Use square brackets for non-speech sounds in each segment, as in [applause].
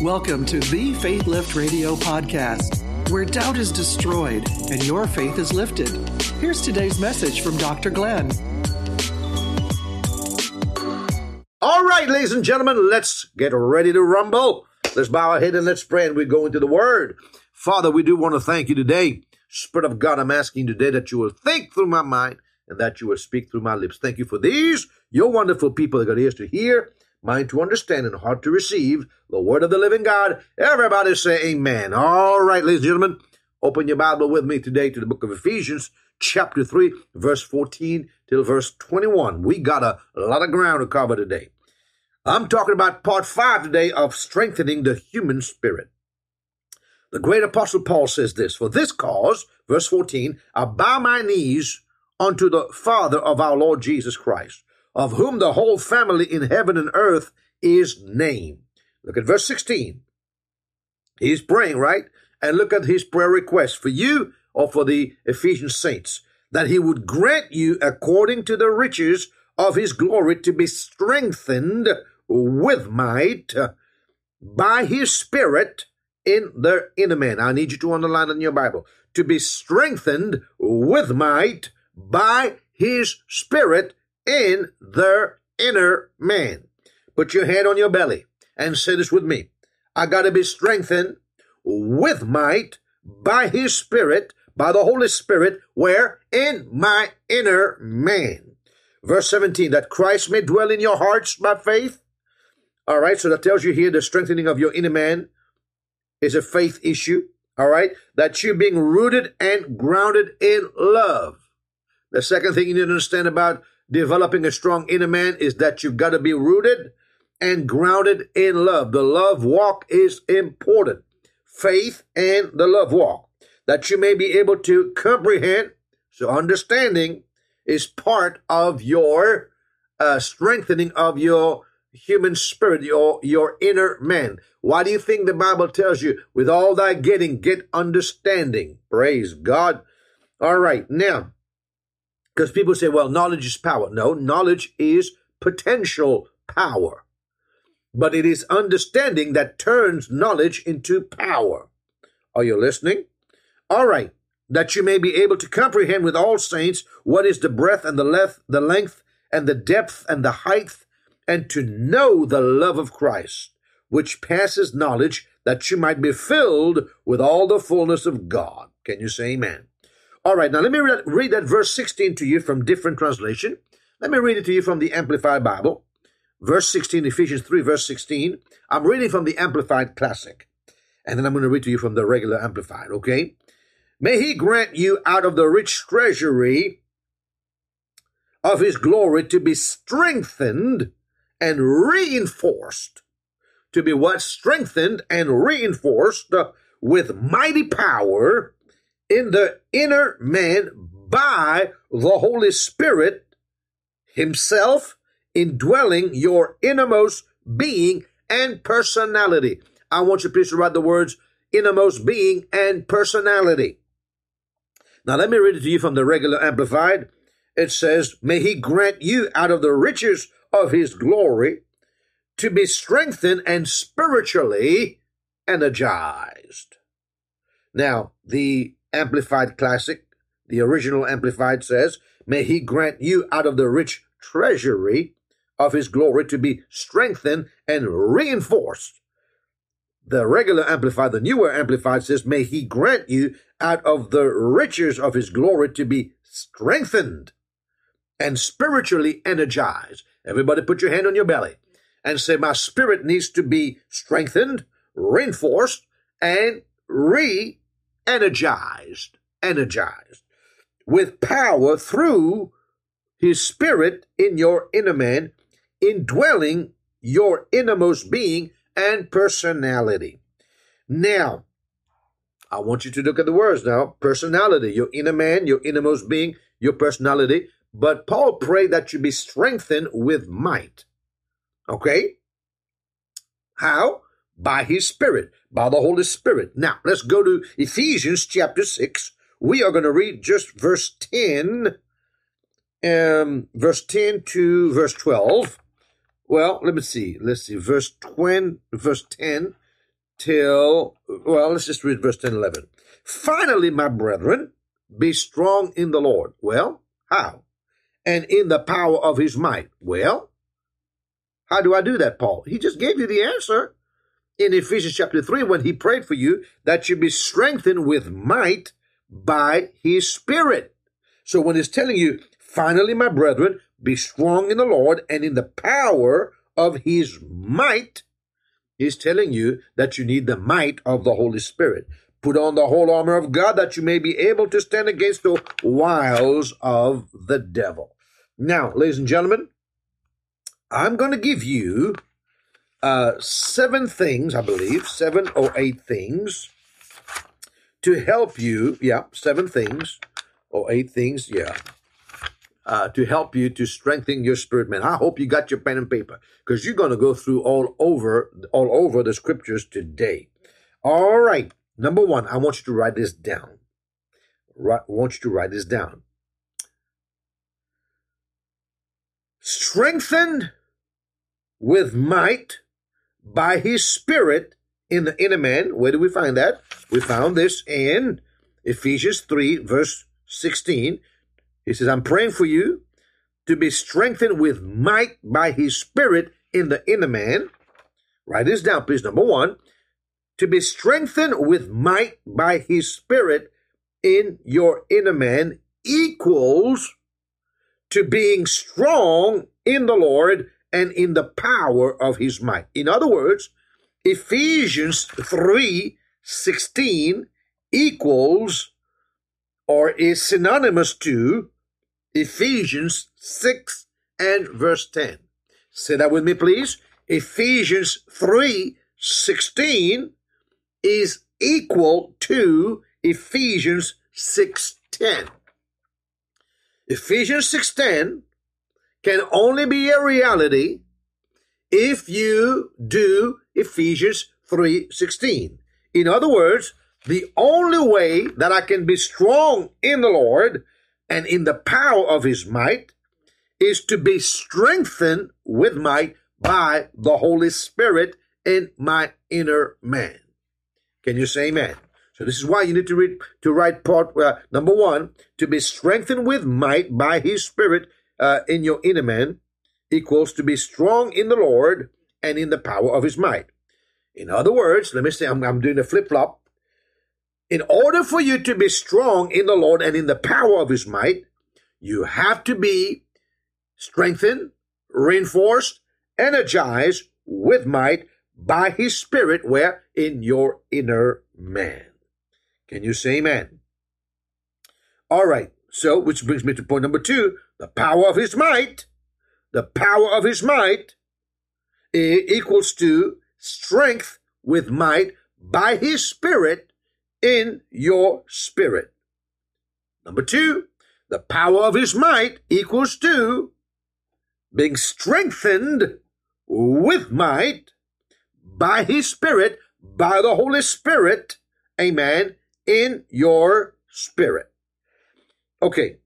Welcome to the Faith Lift Radio podcast, where doubt is destroyed and your faith is lifted. Here's today's message from Dr. Glenn. All right, ladies and gentlemen, let's get ready to rumble. Let's bow our head and let's pray, and we go into the Word. Father, we do want to thank you today. Spirit of God, I'm asking today that you will think through my mind and that you will speak through my lips. Thank you for these, your wonderful people that got ears to hear mind to understand, and heart to receive the word of the living God. Everybody say amen. All right, ladies and gentlemen, open your Bible with me today to the book of Ephesians, chapter 3, verse 14 till verse 21. We got a, a lot of ground to cover today. I'm talking about part 5 today of strengthening the human spirit. The great apostle Paul says this, For this cause, verse 14, I bow my knees unto the Father of our Lord Jesus Christ of whom the whole family in heaven and earth is named. Look at verse 16. He's praying, right? And look at his prayer request for you or for the Ephesian saints that he would grant you according to the riches of his glory to be strengthened with might by his spirit in the inner man. I need you to underline in your Bible to be strengthened with might by his spirit in their inner man. Put your hand on your belly and say this with me. I got to be strengthened with might by his spirit, by the Holy Spirit, where? In my inner man. Verse 17, that Christ may dwell in your hearts by faith. All right, so that tells you here the strengthening of your inner man is a faith issue. All right, that you being rooted and grounded in love. The second thing you need to understand about developing a strong inner man is that you've got to be rooted and grounded in love. The love walk is important. Faith and the love walk. That you may be able to comprehend. So understanding is part of your uh, strengthening of your human spirit, your, your inner man. Why do you think the Bible tells you, with all thy getting, get understanding? Praise God. All right. Now, because people say, well, knowledge is power. No, knowledge is potential power. But it is understanding that turns knowledge into power. Are you listening? All right. That you may be able to comprehend with all saints what is the breadth and the length, the length and the depth and the height, and to know the love of Christ, which passes knowledge, that you might be filled with all the fullness of God. Can you say amen? All right, now let me read, read that verse 16 to you from different translation. Let me read it to you from the Amplified Bible. Verse 16, Ephesians 3, verse 16. I'm reading from the Amplified Classic. And then I'm going to read to you from the regular Amplified, okay? May he grant you out of the rich treasury of his glory to be strengthened and reinforced. To be what? Strengthened and reinforced with mighty power in the inner man by the Holy Spirit Himself indwelling your innermost being and personality. I want you please to write the words innermost being and personality. Now let me read it to you from the regular amplified. It says, May he grant you out of the riches of his glory to be strengthened and spiritually energized. Now, the Amplified Classic, the original Amplified says, May he grant you out of the rich treasury of his glory to be strengthened and reinforced. The regular Amplified, the newer Amplified says, May he grant you out of the riches of his glory to be strengthened and spiritually energized. Everybody put your hand on your belly and say, My spirit needs to be strengthened, reinforced, and re energized, energized with power through his spirit in your inner man, indwelling your innermost being and personality. Now, I want you to look at the words now personality, your inner man, your innermost being, your personality. But Paul prayed that you be strengthened with might. Okay? How? By his Spirit, by the Holy Spirit. Now, let's go to Ephesians chapter 6. We are going to read just verse 10 um, verse 10 to verse 12. Well, let me see. Let's see. Verse 20, verse 10 till, well, let's just read verse 10 11. Finally, my brethren, be strong in the Lord. Well, how? And in the power of his might. Well, how do I do that, Paul? He just gave you the answer in Ephesians chapter 3 when he prayed for you that you be strengthened with might by his spirit. So when he's telling you, finally, my brethren, be strong in the Lord and in the power of his might, he's telling you that you need the might of the Holy Spirit. Put on the whole armor of God that you may be able to stand against the wiles of the devil. Now, ladies and gentlemen, I'm going to give you uh, seven things, I believe, seven or eight things to help you. Yeah, seven things or eight things. Yeah. Uh, to help you to strengthen your spirit, man. I hope you got your pen and paper because you're going to go through all over, all over the scriptures today. All right. Number one, I want you to write this down. Right, want you to write this down. Strengthened with might by his spirit in the inner man. Where do we find that? We found this in Ephesians 3, verse 16. He says, I'm praying for you to be strengthened with might by his spirit in the inner man. Write this down, please. Number one, to be strengthened with might by his spirit in your inner man equals to being strong in the Lord and in the power of his might. In other words, Ephesians 3 16 equals or is synonymous to Ephesians 6 and verse 10. Say that with me, please. Ephesians 3 16 is equal to Ephesians 6:10. Ephesians 6:10 can only be a reality if you do Ephesians 3:16. In other words, the only way that I can be strong in the Lord and in the power of his might is to be strengthened with might by the Holy Spirit in my inner man. Can you say amen? So this is why you need to read to write part uh, number one to be strengthened with might by His Spirit uh, in your inner man equals to be strong in the Lord and in the power of his might. In other words, let me say, I'm, I'm doing a flip flop. In order for you to be strong in the Lord and in the power of his might, you have to be strengthened, reinforced, energized with might by his spirit, where in your inner man. Can you say amen? All right. So, which brings me to point number two the power of his might. The power of his might equals to strength with might by his spirit in your spirit. Number two, the power of his might equals to being strengthened with might by his spirit, by the Holy Spirit, amen, in your spirit. Okay.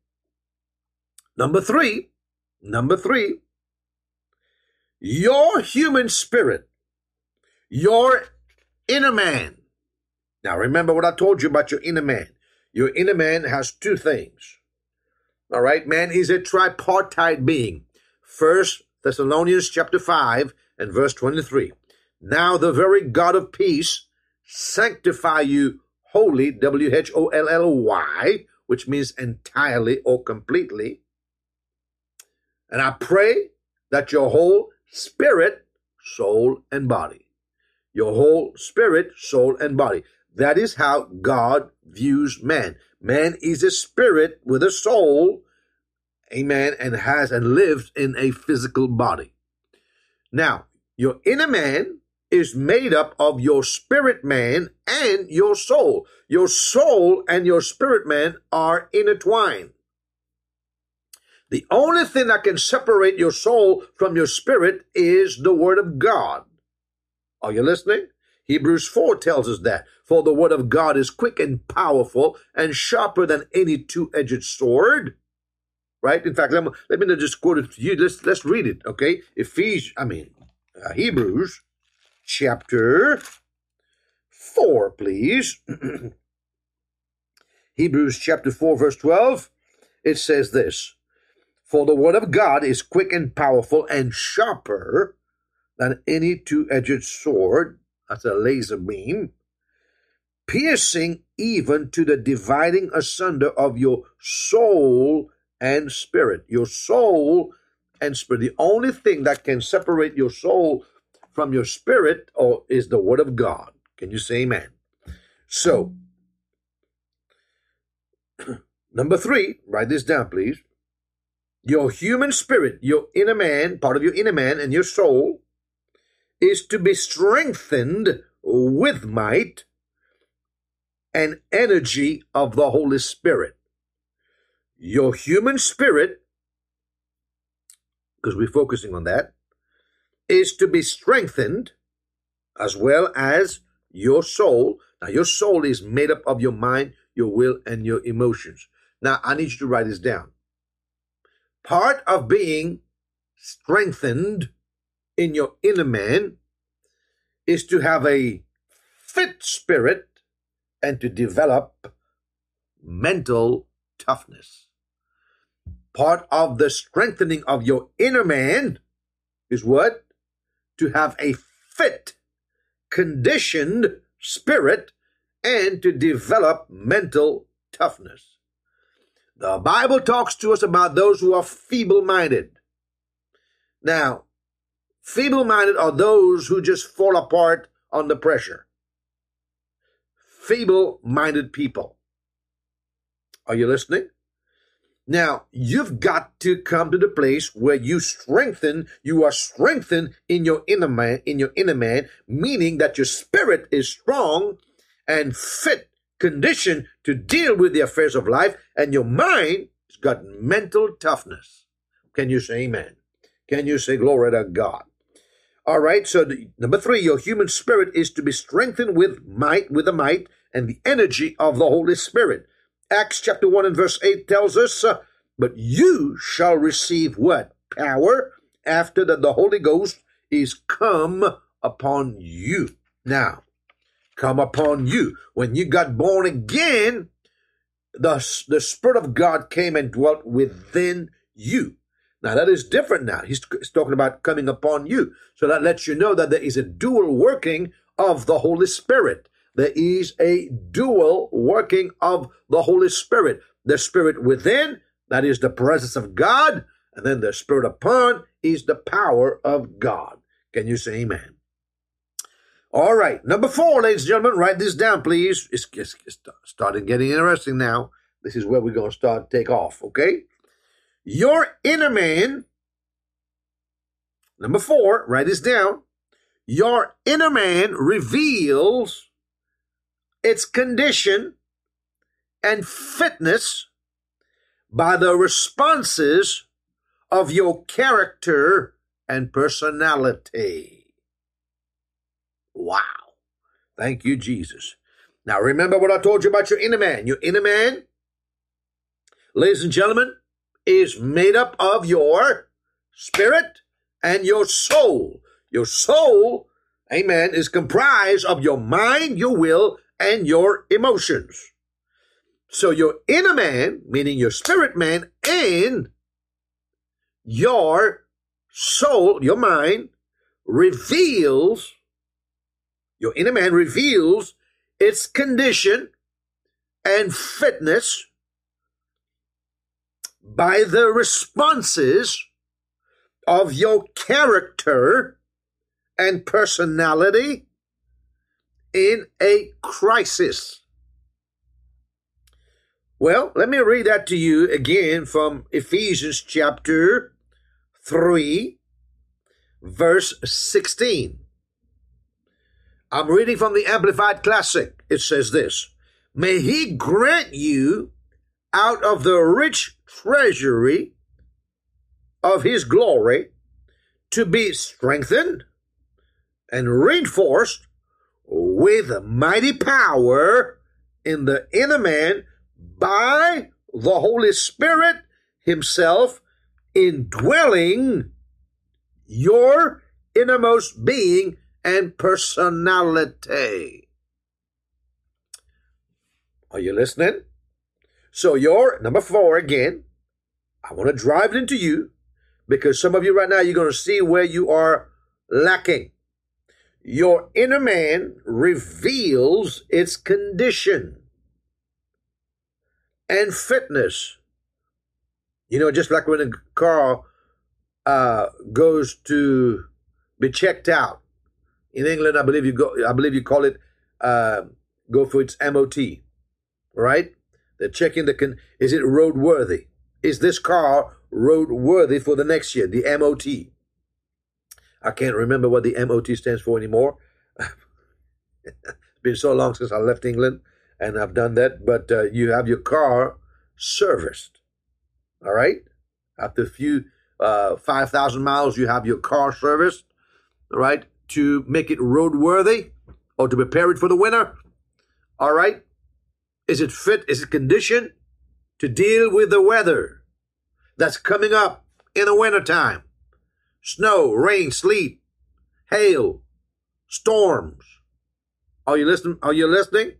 Number three, number three, your human spirit, your inner man. Now remember what I told you about your inner man. Your inner man has two things. All right, man is a tripartite being. First Thessalonians chapter 5 and verse 23. Now the very God of peace sanctify you wholly, W H O L L Y, which means entirely or completely. And I pray that your whole spirit, soul, and body, your whole spirit, soul, and body. That is how God views man. Man is a spirit with a soul, amen, and has and lives in a physical body. Now, your inner man is made up of your spirit man and your soul. Your soul and your spirit man are intertwined. The only thing that can separate your soul from your spirit is the Word of God. Are you listening? Hebrews 4 tells us that. For the Word of God is quick and powerful and sharper than any two edged sword. right? In fact, let me, let me just quote it to you. Let's let's read it, okay? Ephesians, I mean uh, Hebrews, chapter four, please. [clears throat] Hebrews chapter four, verse twelve. It says this: For the word of God is quick and powerful and sharper than any two-edged sword. That's a laser beam piercing even to the dividing asunder of your soul and spirit. Your soul and spirit. The only thing that can separate your soul from your spirit or is the word of God. Can you say amen? So, [clears throat] number three, write this down, please. Your human spirit, your inner man, part of your inner man and your soul, is to be strengthened with might and energy of the Holy Spirit. Your human spirit, because we're focusing on that, is to be strengthened as well as your soul. Now, your soul is made up of your mind, your will, and your emotions. Now, I need you to write this down. Part of being strengthened in your inner man is to have a fit spirit and to develop mental toughness. Part of the strengthening of your inner man is what? To have a fit, conditioned spirit and to develop mental toughness. The Bible talks to us about those who are feeble minded. Now, feeble minded are those who just fall apart under pressure feeble minded people. Are you listening? Now, you've got to come to the place where you strengthen, you are strengthened in your inner man, in your inner man, meaning that your spirit is strong and fit condition to deal with the affairs of life, and your mind has got mental toughness. Can you say amen? Can you say glory to God? All right, so the, number three, your human spirit is to be strengthened with might, with the might and the energy of the Holy Spirit. Acts chapter 1 and verse 8 tells us, uh, But you shall receive what? Power after that the Holy Ghost is come upon you. Now, come upon you. When you got born again, the, the Spirit of God came and dwelt within you. Now that is different now. He's, he's talking about coming upon you. So that lets you know that there is a dual working of the Holy Spirit there is a dual working of the Holy Spirit. The Spirit within, that is the presence of God, and then the Spirit upon is the power of God. Can you say amen? All right, number four, ladies and gentlemen, write this down, please. It's, it's, it's starting getting interesting now. This is where we're going to start take off, okay? Your inner man, number four, write this down. Your inner man reveals its condition and fitness by the responses of your character and personality. Wow. Thank you, Jesus. Now, remember what I told you about your inner man. Your inner man, ladies and gentlemen, is made up of your spirit and your soul. Your soul, amen, is comprised of your mind, your will, and your emotions. So your inner man, meaning your spirit man, and your soul, your mind, reveals, your inner man reveals its condition and fitness by the responses of your character and personality in a crisis. Well, let me read that to you again from Ephesians chapter 3, verse 16. I'm reading from the Amplified Classic. It says this May He grant you out of the rich treasury of His glory to be strengthened and reinforced with mighty power in the inner man by the Holy Spirit, Himself indwelling your innermost being and personality. Are you listening? So, your number four again, I want to drive it into you because some of you right now, you're going to see where you are lacking. Your inner man reveals its condition and fitness. You know, just like when a car uh, goes to be checked out in England, I believe you go. I believe you call it uh, go for its MOT, right? They're checking the con- is it roadworthy? Is this car roadworthy for the next year? The MOT. I can't remember what the MOT stands for anymore. it's [laughs] been so long since I left England and I've done that. But uh, you have your car serviced. All right. After a few uh, five thousand miles, you have your car serviced. All right, to make it roadworthy or to prepare it for the winter. All right. Is it fit? Is it conditioned to deal with the weather that's coming up in the wintertime? Snow, rain, sleet, hail, storms. Are you listening? Are you listening?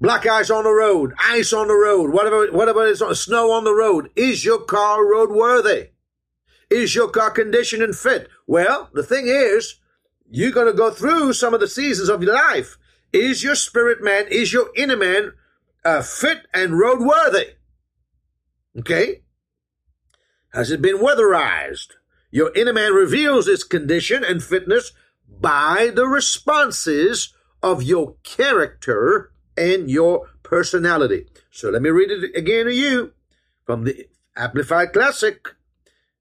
Black ice on the road, ice on the road, whatever, whatever is on snow on the road. Is your car roadworthy? Is your car conditioned and fit? Well, the thing is, you're going to go through some of the seasons of your life. Is your spirit man, is your inner man uh, fit and roadworthy? Okay? Has it been weatherized? Your inner man reveals its condition and fitness by the responses of your character and your personality. So let me read it again to you from the Amplified Classic.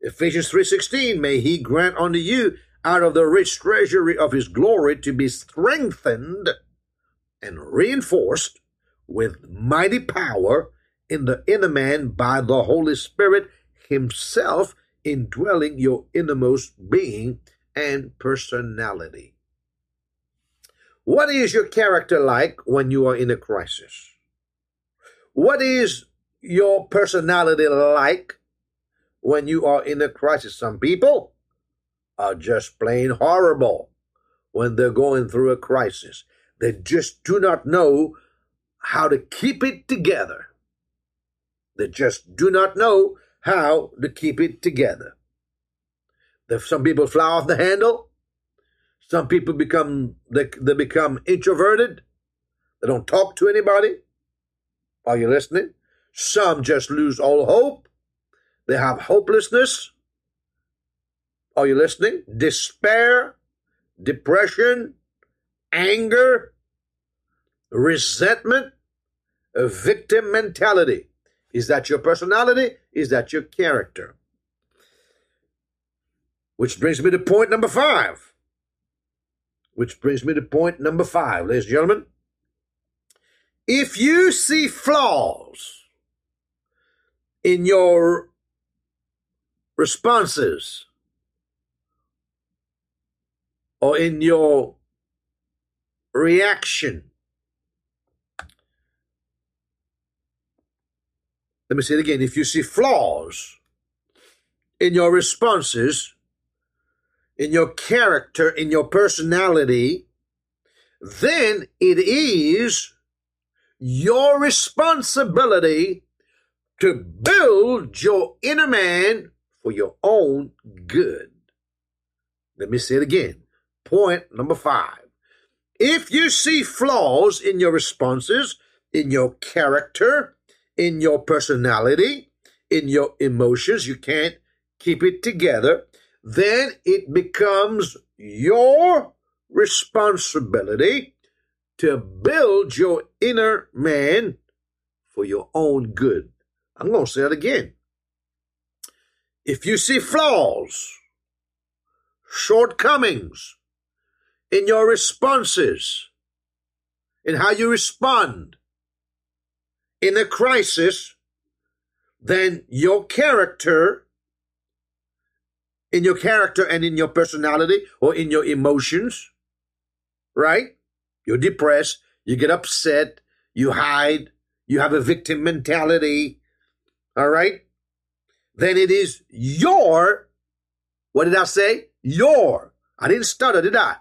Ephesians 3:16 May he grant unto you out of the rich treasury of his glory to be strengthened and reinforced with mighty power in the inner man by the Holy Spirit himself indwelling your innermost being and personality. What is your character like when you are in a crisis? What is your personality like when you are in a crisis? Some people are just plain horrible when they're going through a crisis. They just do not know how to keep it together. They just do not know how to keep it together. Some people fly off the handle. Some people become they, they become introverted. They don't talk to anybody. Are you listening? Some just lose all hope. They have hopelessness. Are you listening? Despair, depression, anger, resentment, a victim mentality. Is that your personality? Is that your character? Which brings me to point number five. Which brings me to point number five, ladies and gentlemen. If you see flaws in your responses or in your reaction, let me say it again. If you see flaws in your responses in your character, in your personality, then it is your responsibility to build your inner man for your own good. Let me say it again. Point number five. If you see flaws in your responses, in your character, in your personality, in your emotions, you can't keep it together, then it becomes your responsibility to build your inner man for your own good. I'm going to say it again. If you see flaws, shortcomings in your responses, in how you respond in a crisis, then your character in your character and in your personality or in your emotions, right? You're depressed, you get upset, you hide, you have a victim mentality, all right, then it is your, what did I say? Your. I didn't stutter, did I?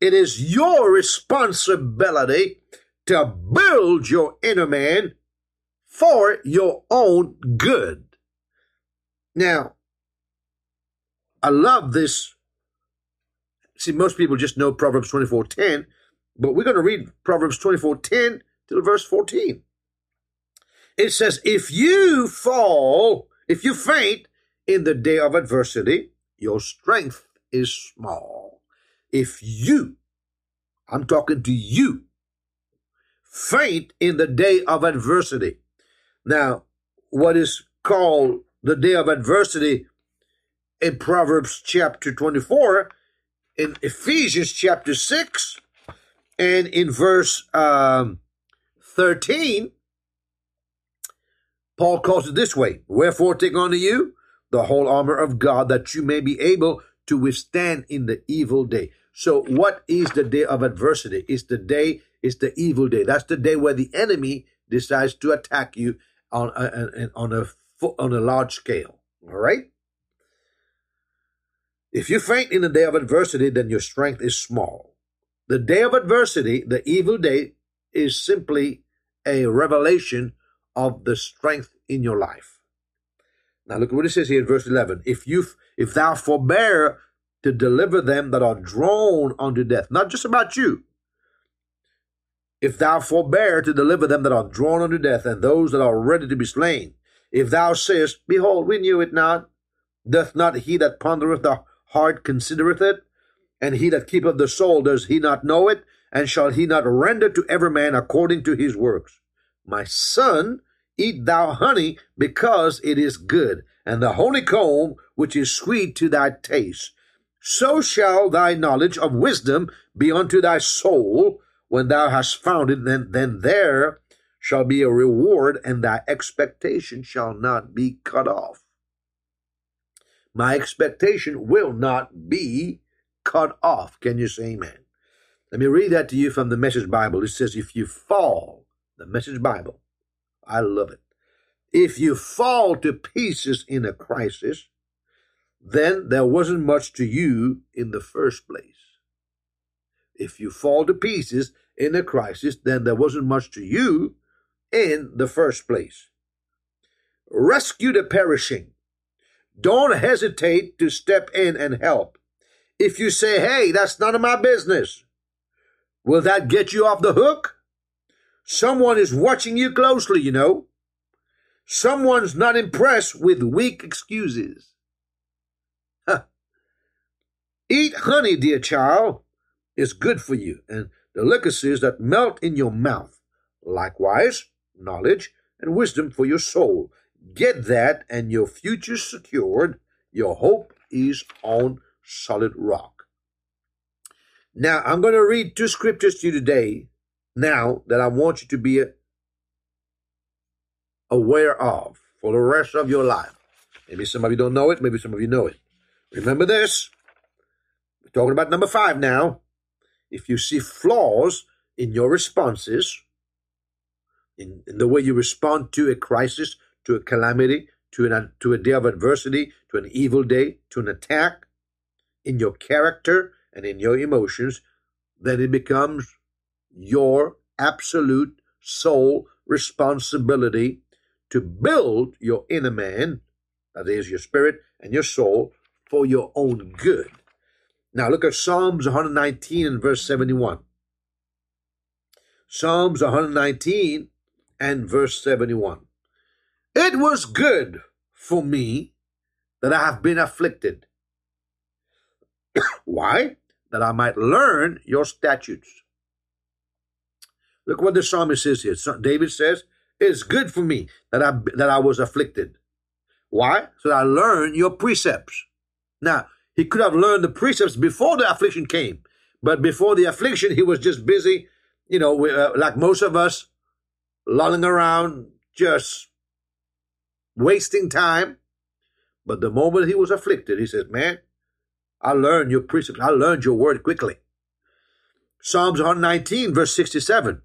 It is your responsibility to build your inner man for your own good. Now, I love this. See, most people just know Proverbs 24:10, but we're going to read Proverbs 24:10 to verse 14. It says, If you fall, if you faint in the day of adversity, your strength is small. If you, I'm talking to you, faint in the day of adversity. Now, what is called the day of adversity in Proverbs chapter 24, in Ephesians chapter 6, and in verse um, 13, Paul calls it this way Wherefore take unto you the whole armor of God, that you may be able to withstand in the evil day. So, what is the day of adversity? It's the day, it's the evil day. That's the day where the enemy decides to attack you on a, on a on a large scale. All right. If you faint in the day of adversity, then your strength is small. The day of adversity, the evil day, is simply a revelation of the strength in your life. Now look at what it says here in verse 11. If you, if thou forbear to deliver them that are drawn unto death, not just about you. If thou forbear to deliver them that are drawn unto death, and those that are ready to be slain, if thou sayest, Behold, we knew it not, doth not he that pondereth the heart considereth it? And he that keepeth the soul, does he not know it? And shall he not render to every man according to his works? My son, eat thou honey because it is good, and the honeycomb which is sweet to thy taste. So shall thy knowledge of wisdom be unto thy soul when thou hast found it, then, then there shall be a reward, and thy expectation shall not be cut off. My expectation will not be cut off. Can you say amen? Let me read that to you from the Message Bible. It says, If you fall, the Message Bible, I love it. If you fall to pieces in a crisis, then there wasn't much to you in the first place. If you fall to pieces in a crisis, then there wasn't much to you in the first place. Rescue the perishing. Don't hesitate to step in and help. If you say, hey, that's none of my business, will that get you off the hook? Someone is watching you closely, you know. Someone's not impressed with weak excuses. Eat honey, dear child. It's good for you, and delicacies that melt in your mouth. Likewise, knowledge and wisdom for your soul. Get that, and your future secured. Your hope is on solid rock. Now, I'm going to read two scriptures to you today now that I want you to be aware of for the rest of your life. Maybe some of you don't know it, maybe some of you know it. Remember this. We're talking about number five now. If you see flaws in your responses, in, in the way you respond to a crisis, to a calamity, to, an, to a day of adversity, to an evil day, to an attack, in your character and in your emotions, then it becomes your absolute sole responsibility to build your inner man, that is, your spirit and your soul, for your own good. Now look at Psalms 119 and verse 71. Psalms 119 and verse 71. It was good for me that I have been afflicted. [coughs] Why? That I might learn your statutes. Look what the psalmist says here. David says, It's good for me that I that I was afflicted. Why? So that I learn your precepts. Now, he could have learned the precepts before the affliction came, but before the affliction, he was just busy, you know, uh, like most of us, lolling around, just wasting time. But the moment he was afflicted, he says, Man, I learned your precepts. I learned your word quickly. Psalms 119, verse 67.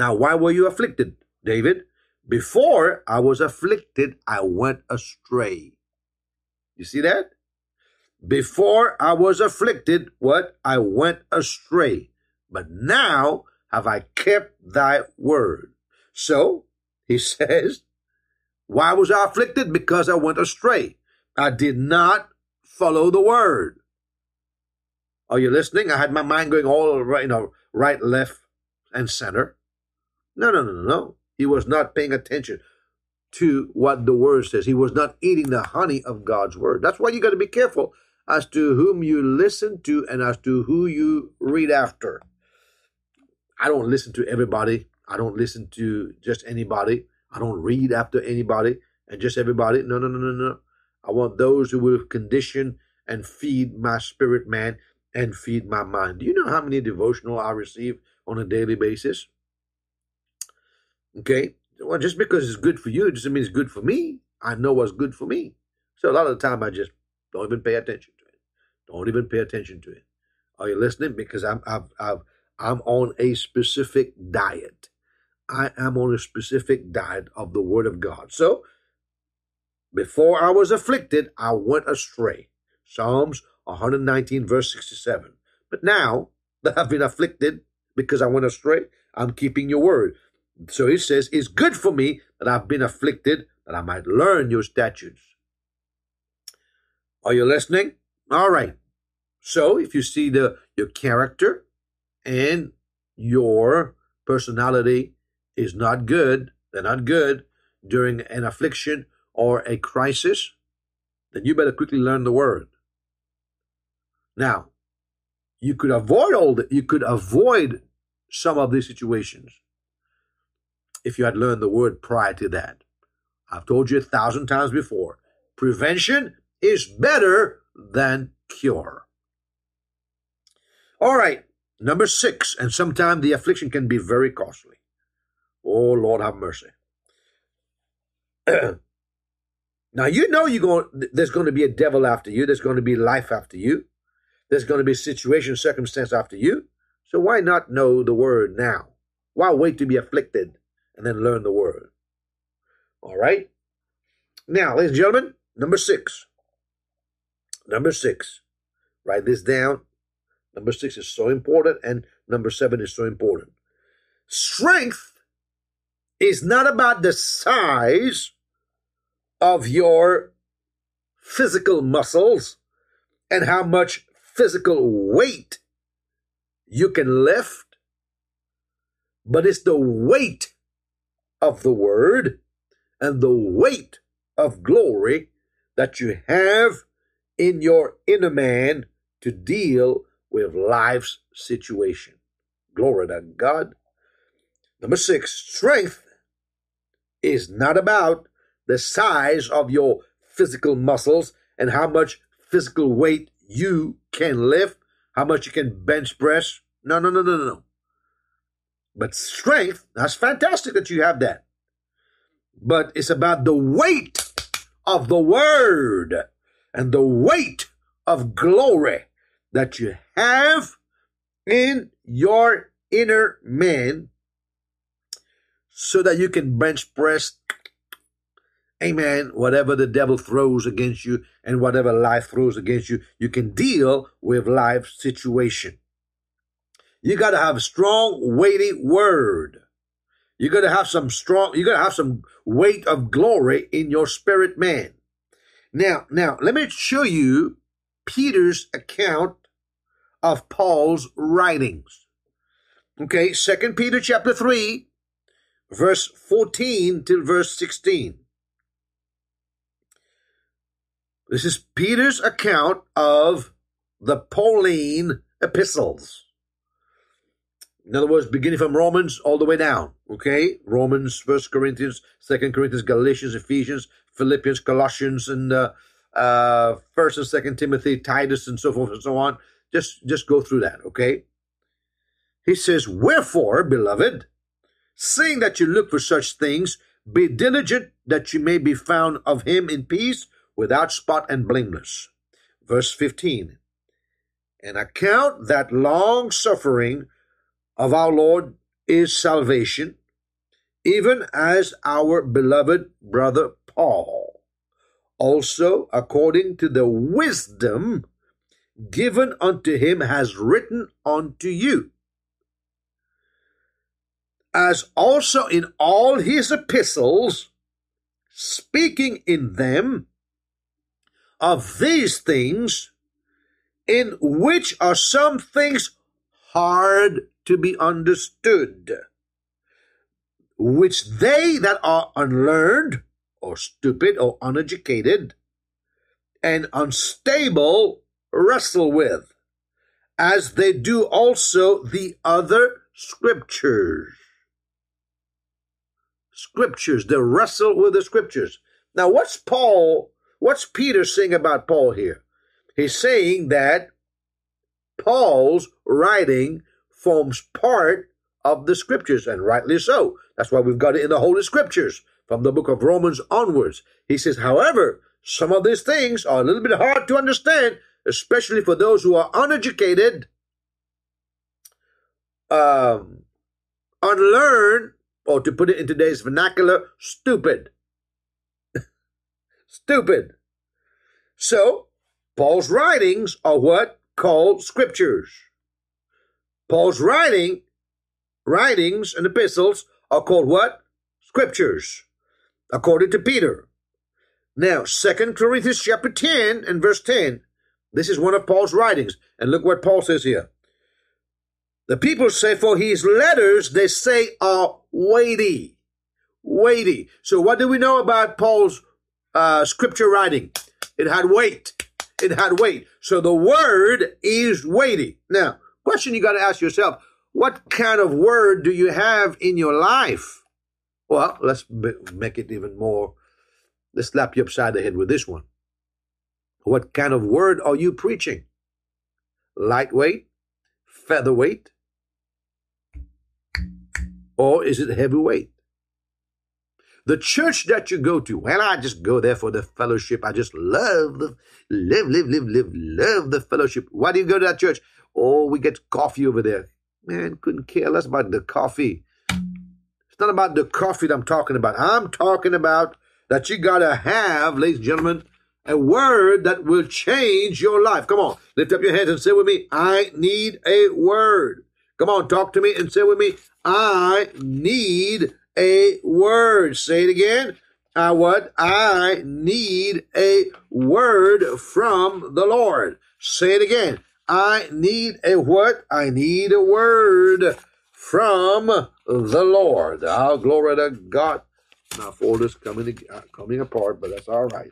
Now, why were you afflicted, David? Before I was afflicted, I went astray. You see that? Before I was afflicted, what? I went astray. But now have I kept thy word. So, he [laughs] says, why was I afflicted? Because I went astray. I did not follow the word. Are you listening? I had my mind going all right, you know, right, left, and center. No, no, no, no, no. He was not paying attention to what the word says. He was not eating the honey of God's word. That's why you got to be careful as to whom you listen to and as to who you read after. I don't listen to everybody. I don't listen to just anybody. I don't read after anybody and just everybody. No, no, no, no, no. I want those who will condition and feed my spirit man and feed my mind. Do you know how many devotional I receive on a daily basis? Okay. Well, just because it's good for you, it doesn't mean it's good for me. I know what's good for me. So a lot of the time I just don't even pay attention to it. Don't even pay attention to it. Are you listening? Because I'm I've, I've I'm on a specific diet. I am on a specific diet of the Word of God. So before I was afflicted, I went astray. Psalms 119, verse 67. But now that I've been afflicted because I went astray, I'm keeping your word. So he says, It's good for me that I've been afflicted, that I might learn your statutes. Are you listening? All right. So if you see the your character and your personality is not good, they're not good during an affliction or a crisis, then you better quickly learn the word. Now, you could avoid all that. You could avoid some of these situations if you had learned the word prior to that. I've told you a thousand times before. Prevention is better than cure. All right, number six, and sometimes the affliction can be very costly. Oh Lord, have mercy. [clears throat] now you know you're going. There's going to be a devil after you. There's going to be life after you. There's going to be situation, circumstance after you. So why not know the word now? Why wait to be afflicted and then learn the word? All right. Now, ladies and gentlemen, number six. Number six. Write this down. Number six is so important, and number seven is so important. Strength is not about the size of your physical muscles and how much physical weight you can lift, but it's the weight of the word and the weight of glory that you have in your inner man to deal with life's situation. Glory to God. Number six, strength is not about the size of your physical muscles and how much physical weight you can lift, how much you can bench press. No, no, no, no, no. But strength, that's fantastic that you have that. But it's about the weight of the word and the weight of glory that you have in your inner man so that you can bench press amen, whatever the devil throws against you and whatever life throws against you, you can deal with life situation. You got to have a strong, weighty word. You got to have some strong, you got to have some weight of glory in your spirit man. Now, now, let me show you Peter's account of Paul's writings. Okay, Second Peter chapter 3, verse 14 till verse 16. This is Peter's account of the Pauline epistles. In other words, beginning from Romans all the way down. Okay? Romans, First Corinthians, Second Corinthians, Galatians, Ephesians, Philippians, Colossians, and uh, uh, First and Second Timothy, Titus, and so forth and so on. Just just go through that, okay? He says, Wherefore, beloved, seeing that you look for such things, be diligent that you may be found of him in peace without spot and blameless. Verse 15 And account that long suffering of our Lord is salvation, even as our beloved brother Paul, also according to the wisdom given unto him, has written unto you. As also in all his epistles, speaking in them of these things, in which are some things hard to be understood, which they that are unlearned, or stupid, or uneducated, and unstable wrestle with, as they do also the other scriptures. Scriptures, they wrestle with the scriptures. Now, what's Paul, what's Peter saying about Paul here? He's saying that Paul's writing forms part of the scriptures, and rightly so. That's why we've got it in the Holy Scriptures from the book of Romans onwards. He says, however, some of these things are a little bit hard to understand, especially for those who are uneducated, um, unlearned, or to put it in today's vernacular, stupid. [laughs] stupid. So, Paul's writings are what? Called scriptures. Paul's writing, writings and epistles are called what? Scriptures, according to Peter. Now, Second Corinthians chapter 10 and verse 10. This is one of Paul's writings. And look what Paul says here. The people say, for his letters, they say, are weighty. Weighty. So what do we know about Paul's uh, scripture writing? It had weight. It had weight. So the word is weighty. Now, question you got to ask yourself, what kind of word do you have in your life? Well, let's make it even more. Let's slap you upside the head with this one. What kind of word are you preaching? Lightweight? Featherweight? Or is it heavyweight? The church that you go to, well, I just go there for the fellowship. I just love the live, live, live, live, love the fellowship. Why do you go to that church? Oh, we get coffee over there. Man, couldn't care less about the coffee. It's not about the coffee that I'm talking about. I'm talking about that you gotta have, ladies and gentlemen, a word that will change your life. Come on, lift up your hands and say with me, I need a word. Come on, talk to me and say with me, I need a word. Say it again. I what? I need a word from the Lord. Say it again. I need a what? I need a word from the Lord. Oh, glory to God. My folder's coming uh, coming apart, but that's all right.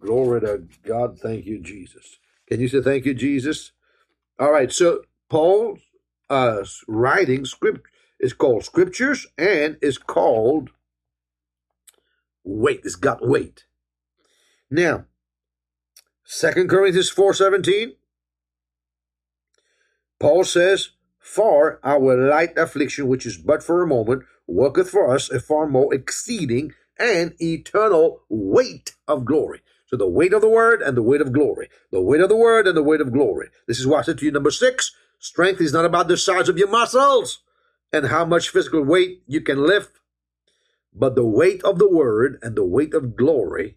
Glory to God. Thank you, Jesus. Can you say thank you, Jesus? All right. So Paul's uh, writing script is called scriptures and is called weight. It's got weight. Now, Second Corinthians four seventeen. Paul says, For our light affliction, which is but for a moment, worketh for us a far more exceeding and eternal weight of glory. So the weight of the word and the weight of glory. The weight of the word and the weight of glory. This is why I said to you, number six, strength is not about the size of your muscles and how much physical weight you can lift, but the weight of the word and the weight of glory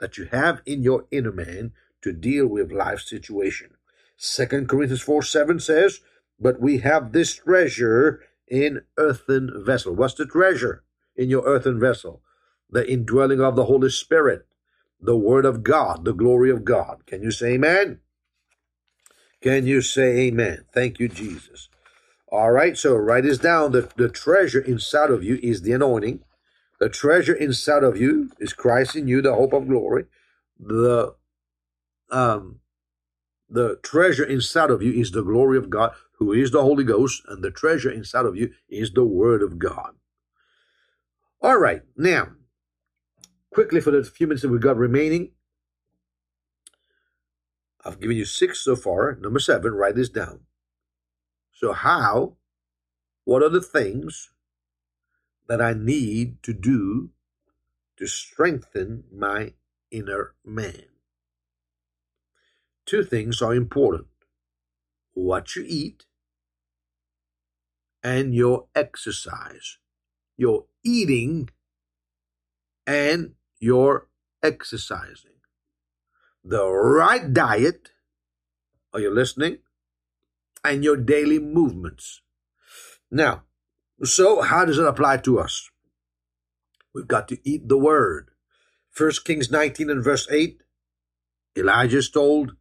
that you have in your inner man to deal with life's situation. Second Corinthians 4 7 says, But we have this treasure in earthen vessel. What's the treasure in your earthen vessel? The indwelling of the Holy Spirit, the Word of God, the glory of God. Can you say amen? Can you say amen? Thank you, Jesus. All right, so write this down. The, the treasure inside of you is the anointing. The treasure inside of you is Christ in you, the hope of glory. The um the treasure inside of you is the glory of God, who is the Holy Ghost, and the treasure inside of you is the Word of God. All right, now, quickly for the few minutes that we've got remaining, I've given you six so far. Number seven, write this down. So, how, what are the things that I need to do to strengthen my inner man? Two things are important what you eat and your exercise. your eating and your exercising. The right diet, are you listening? And your daily movements. Now, so how does it apply to us? We've got to eat the word. First Kings 19 and verse 8, Elijah is told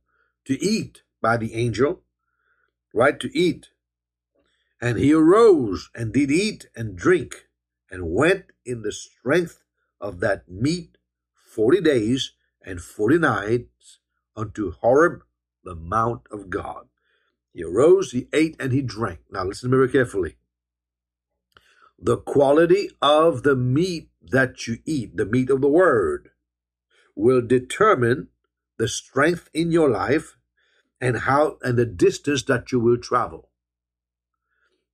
to eat by the angel, right? To eat. And he arose and did eat and drink and went in the strength of that meat forty days and forty nights unto Horeb, the mount of God. He arose, he ate, and he drank. Now listen very carefully. The quality of the meat that you eat, the meat of the word, will determine the strength in your life and how and the distance that you will travel.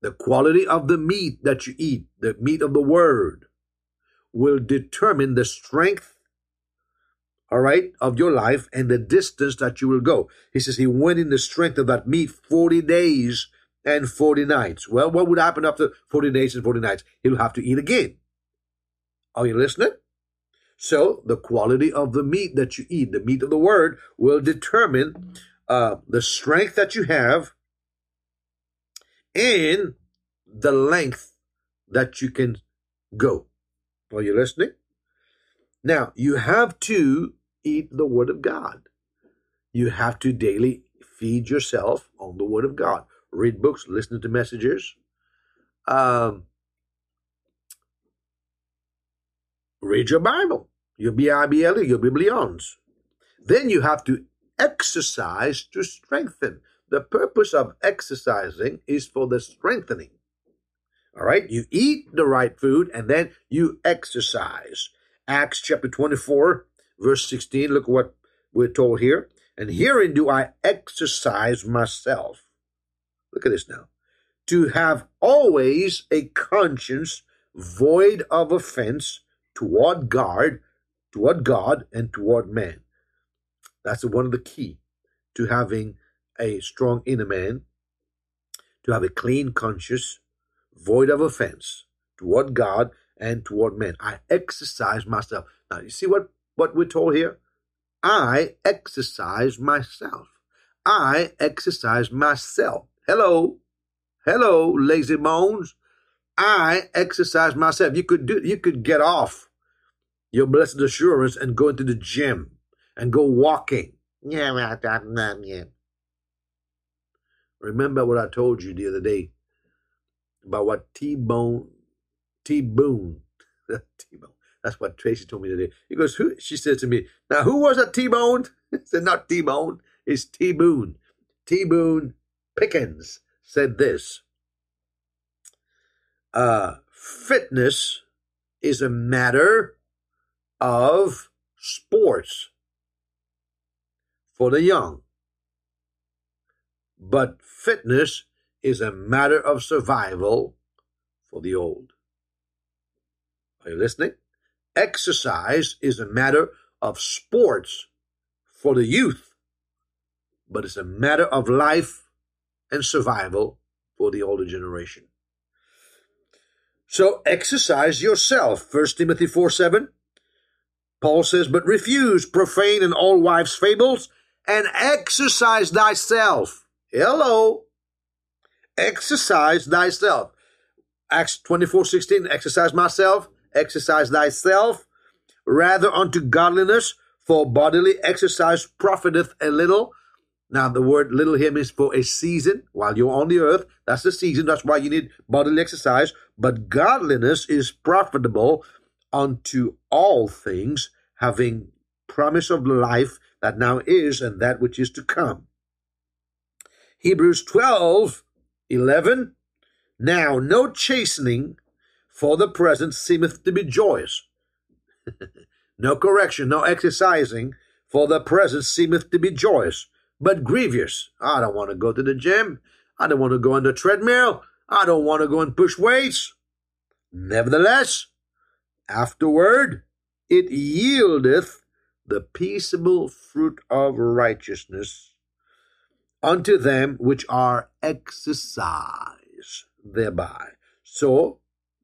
The quality of the meat that you eat, the meat of the word, will determine the strength, all right, of your life and the distance that you will go. He says he went in the strength of that meat 40 days and 40 nights. Well, what would happen after 40 days and 40 nights? He'll have to eat again. Are you listening? So the quality of the meat that you eat, the meat of the word, will determine uh, the strength that you have and the length that you can go. Are you listening? Now, you have to eat the Word of God. You have to daily feed yourself on the Word of God. Read books, listen to messages, um, read your Bible, your B-I-B-L-E, your Biblions. Then you have to exercise to strengthen. The purpose of exercising is for the strengthening. All right, you eat the right food and then you exercise. Acts chapter 24, verse 16. Look what we're told here. And herein do I exercise myself. Look at this now. To have always a conscience void of offense toward God, toward God and toward man. That's one of the key to having a strong inner man, to have a clean conscience, void of offense toward God and toward men. I exercise myself. Now, you see what, what we're told here? I exercise myself. I exercise myself. Hello. Hello, lazy bones. I exercise myself. You could do you could get off your blessed assurance and go into the gym and go walking. Yeah, yeah. Remember what I told you the other day about what T Bone, T Boone, [laughs] T Bone. That's what Tracy told me today. He goes, who? She said to me, now who was that T Bone? [laughs] I said, not T Bone, it's T Boone. T Boone Pickens said this. Uh, fitness is a matter of sports for the young. But fitness is a matter of survival for the old. Are you listening? Exercise is a matter of sports for the youth, but it's a matter of life and survival for the older generation. So exercise yourself. First Timothy 4 7. Paul says, But refuse profane and all wives' fables, and exercise thyself. Hello exercise thyself. Acts 24 16, exercise myself, exercise thyself, rather unto godliness, for bodily exercise profiteth a little. Now, the word little here means for a season while you're on the earth. That's the season. That's why you need bodily exercise. But godliness is profitable unto all things, having promise of life that now is and that which is to come. Hebrews 12 11. Now, no chastening for the present seemeth to be joyous. [laughs] no correction, no exercising for the present seemeth to be joyous, but grievous. I don't want to go to the gym. I don't want to go on the treadmill. I don't want to go and push weights. Nevertheless, afterward, it yieldeth the peaceable fruit of righteousness unto them which are exercised thereby. So,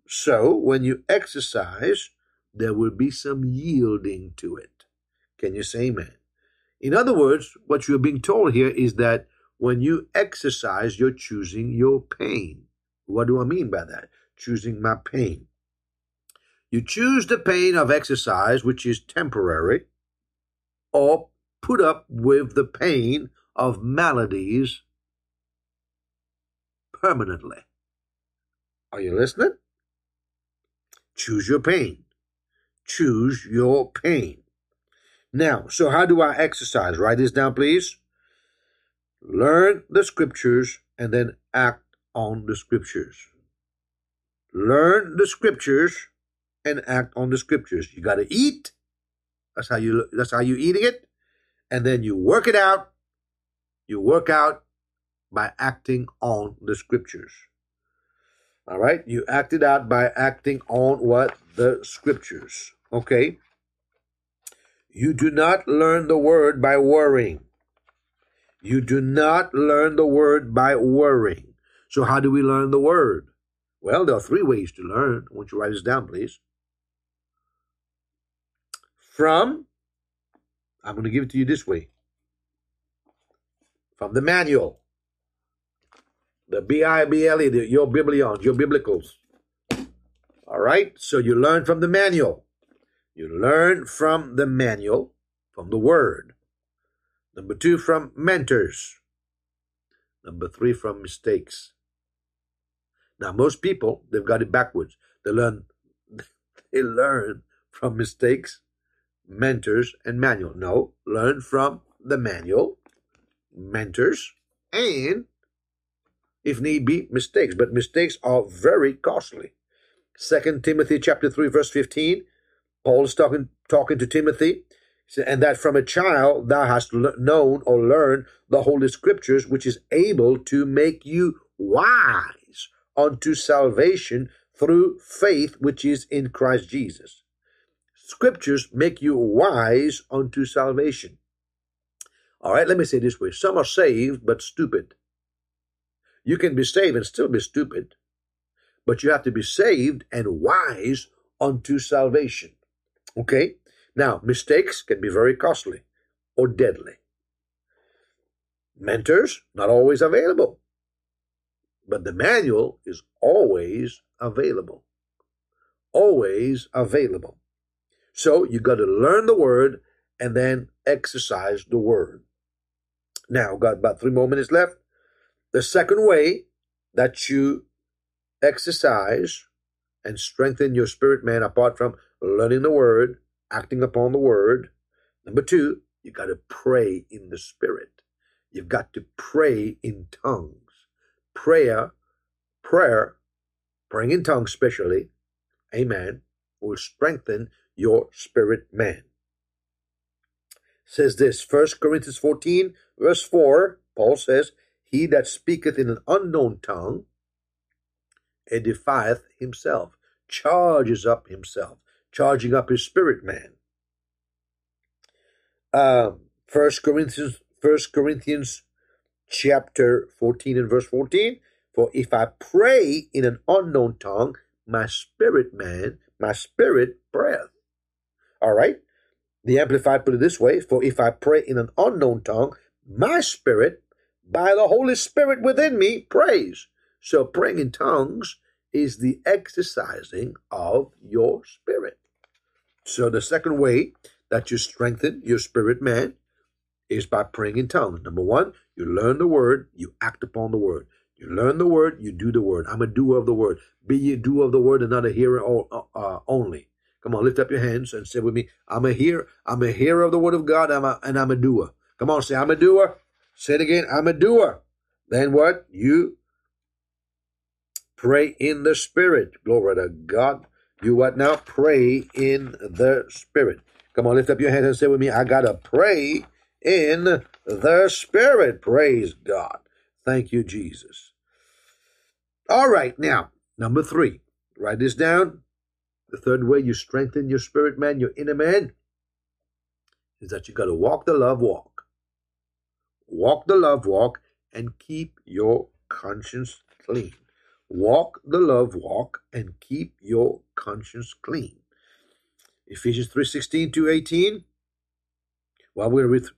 So when you exercise, there will be some yielding to it. Can you say amen? In other words, what you're being told here is that when you exercise, you're choosing your pain. What do I mean by that? Choosing my pain. You choose the pain of exercise, which is temporary, or put up with the pain of maladies permanently. Are you listening? Choose your pain. Choose your pain. Now, so how do I exercise? Write this down, please. Learn the scriptures and then act on the scriptures. Learn the scriptures and act on the scriptures. You got to eat. That's how you that's how you eating it. And then you work it out. You work out by acting on the scriptures. All right? You act it out by acting on what? The scriptures. Okay? You do not learn the word by worrying. You do not learn the word by worrying. So, how do we learn the word? Well, there are three ways to learn. I want you to write this down, please. From, I'm going to give it to you this way from the manual, the B I B L E, your biblions, your biblicals. All right, so you learn from the manual. You learn from the manual, from the word. Number two, from mentors. Number three, from mistakes. Now, most people, they've got it backwards. They learn, [laughs] they learn from mistakes, mentors, and manual. No, learn from the manual, mentors, and, if need be, mistakes. But mistakes are very costly. Second Timothy chapter 3, verse 15, Paul is talking, talking to Timothy, and that from a child thou hast known or learned the Holy Scriptures, which is able to make you wise unto salvation through faith which is in Christ Jesus. Scriptures make you wise unto salvation. All right, let me say this way some are saved but stupid. You can be saved and still be stupid, but you have to be saved and wise unto salvation. Okay? Now, mistakes can be very costly or deadly. Mentors, not always available, but the manual is always available. Always available. So you got to learn the word and then exercise the word. Now, got about three more minutes left. The second way that you exercise and strengthen your spirit man apart from learning the word, acting upon the word. Number two, you got to pray in the spirit. You've got to pray in tongues. Prayer, prayer, praying in tongues especially, amen, will strengthen your spirit man. Says this, First Corinthians 14, verse 4, Paul says, He that speaketh in an unknown tongue edifieth himself, charges up himself, charging up his spirit man. Um, First Corinthians, First Corinthians chapter 14 and verse 14. For if I pray in an unknown tongue, my spirit man, my spirit prayeth. All right. The Amplified put it this way For if I pray in an unknown tongue, my spirit, by the Holy Spirit within me, prays. So praying in tongues is the exercising of your spirit. So the second way that you strengthen your spirit man is by praying in tongues. Number one, you learn the word, you act upon the word. You learn the word, you do the word. I'm a doer of the word. Be ye doer of the word and not a hearer uh, only. Come on, lift up your hands and say with me, I'm a hearer. I'm a hearer of the word of God I'm a, and I'm a doer. Come on, say, I'm a doer. Say it again, I'm a doer. Then what? You pray in the spirit. Glory to God. You what now? Pray in the spirit. Come on, lift up your hands and say with me, I gotta pray in the spirit. Praise God. Thank you, Jesus. All right, now, number three. Write this down. The third way you strengthen your spirit man, your inner man, is that you got to walk the love walk. Walk the love walk and keep your conscience clean. Walk the love walk and keep your conscience clean. Ephesians 3.16 to 18. Well, we're with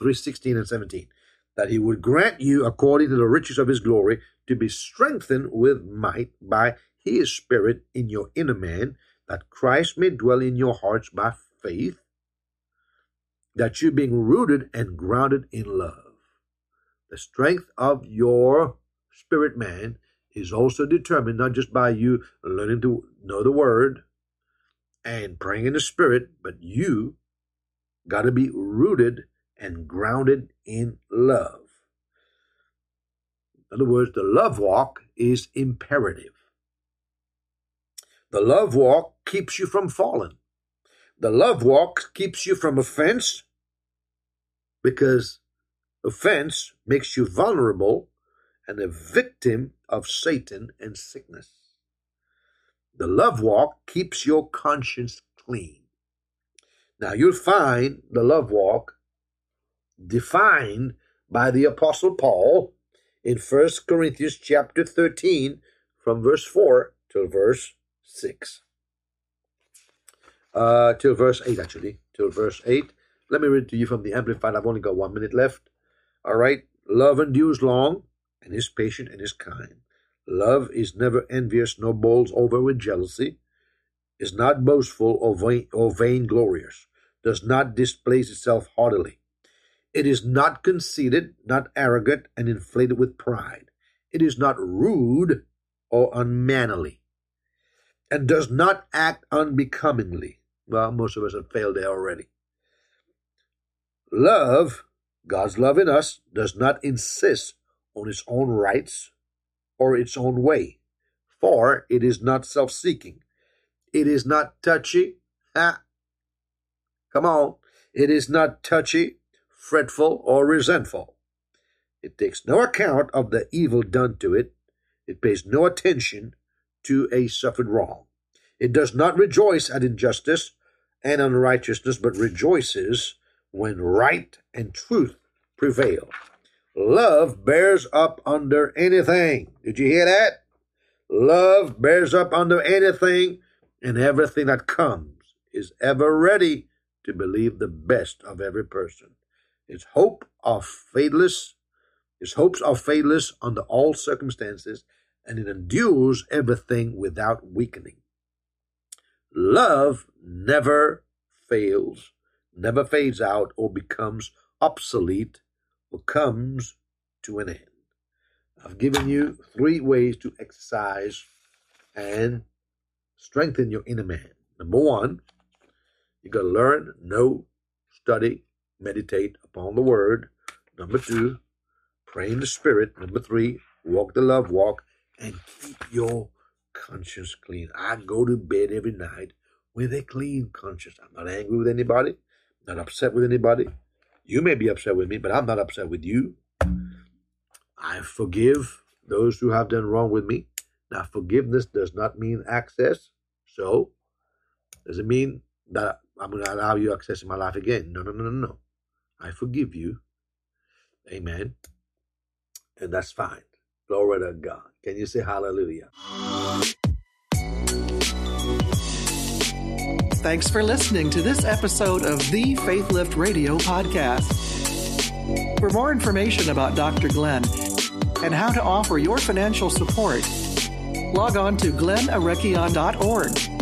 3.16 and 17. That he would grant you, according to the riches of his glory, to be strengthened with might by his Spirit in your inner man, that Christ may dwell in your hearts by faith, that you being rooted and grounded in love. The strength of your spirit man is also determined not just by you learning to know the word and praying in the spirit, but you got to be rooted and grounded in love. In other words, the love walk is imperative. The love walk keeps you from falling. The love walk keeps you from offense because offense makes you vulnerable and a victim of Satan and sickness. The love walk keeps your conscience clean. Now you'll find the love walk defined by the apostle Paul in 1 Corinthians chapter 13 from verse 4 to verse 6. Uh, till verse 8 actually, till verse 8. Let me read to you from the Amplified. I've only got one minute left. All right. Love endures long and is patient and is kind. Love is never envious nor bowls over with jealousy, is not boastful or, vain, or vainglorious, does not displace itself haughtily. It is not conceited, not arrogant, and inflated with pride. It is not rude or unmannerly, and does not act unbecomingly. Well, most of us have failed there already. Love, God's love in us, does not insist on its own rights or its own way, for it is not self seeking. It is not touchy. Ha. Come on. It is not touchy, fretful, or resentful. It takes no account of the evil done to it. It pays no attention to a suffered wrong. It does not rejoice at injustice and unrighteousness, but rejoices when right and truth prevail. Love bears up under anything. Did you hear that? Love bears up under anything, and everything that comes is ever ready to believe the best of every person. Its hope are faithless. Its hopes are faithless under all circumstances, and it endures everything without weakening. Love never fails never fades out or becomes obsolete or comes to an end. I've given you three ways to exercise and strengthen your inner man. Number one, you got to learn, know, study, meditate upon the word. Number two, pray in the spirit. Number three, walk the love walk and keep your conscience clean. I go to bed every night with a clean conscience. I'm not angry with anybody not upset with anybody. You may be upset with me, but I'm not upset with you. I forgive those who have done wrong with me. Now, forgiveness does not mean access. So, does it mean that I'm going to allow you access in my life again? No, no, no, no, no. I forgive you. Amen. And that's fine. Glory to God. Can you say hallelujah? Thanks for listening to this episode of the Faith Lift Radio podcast. For more information about Dr. Glenn and how to offer your financial support, log on to glennarekion.org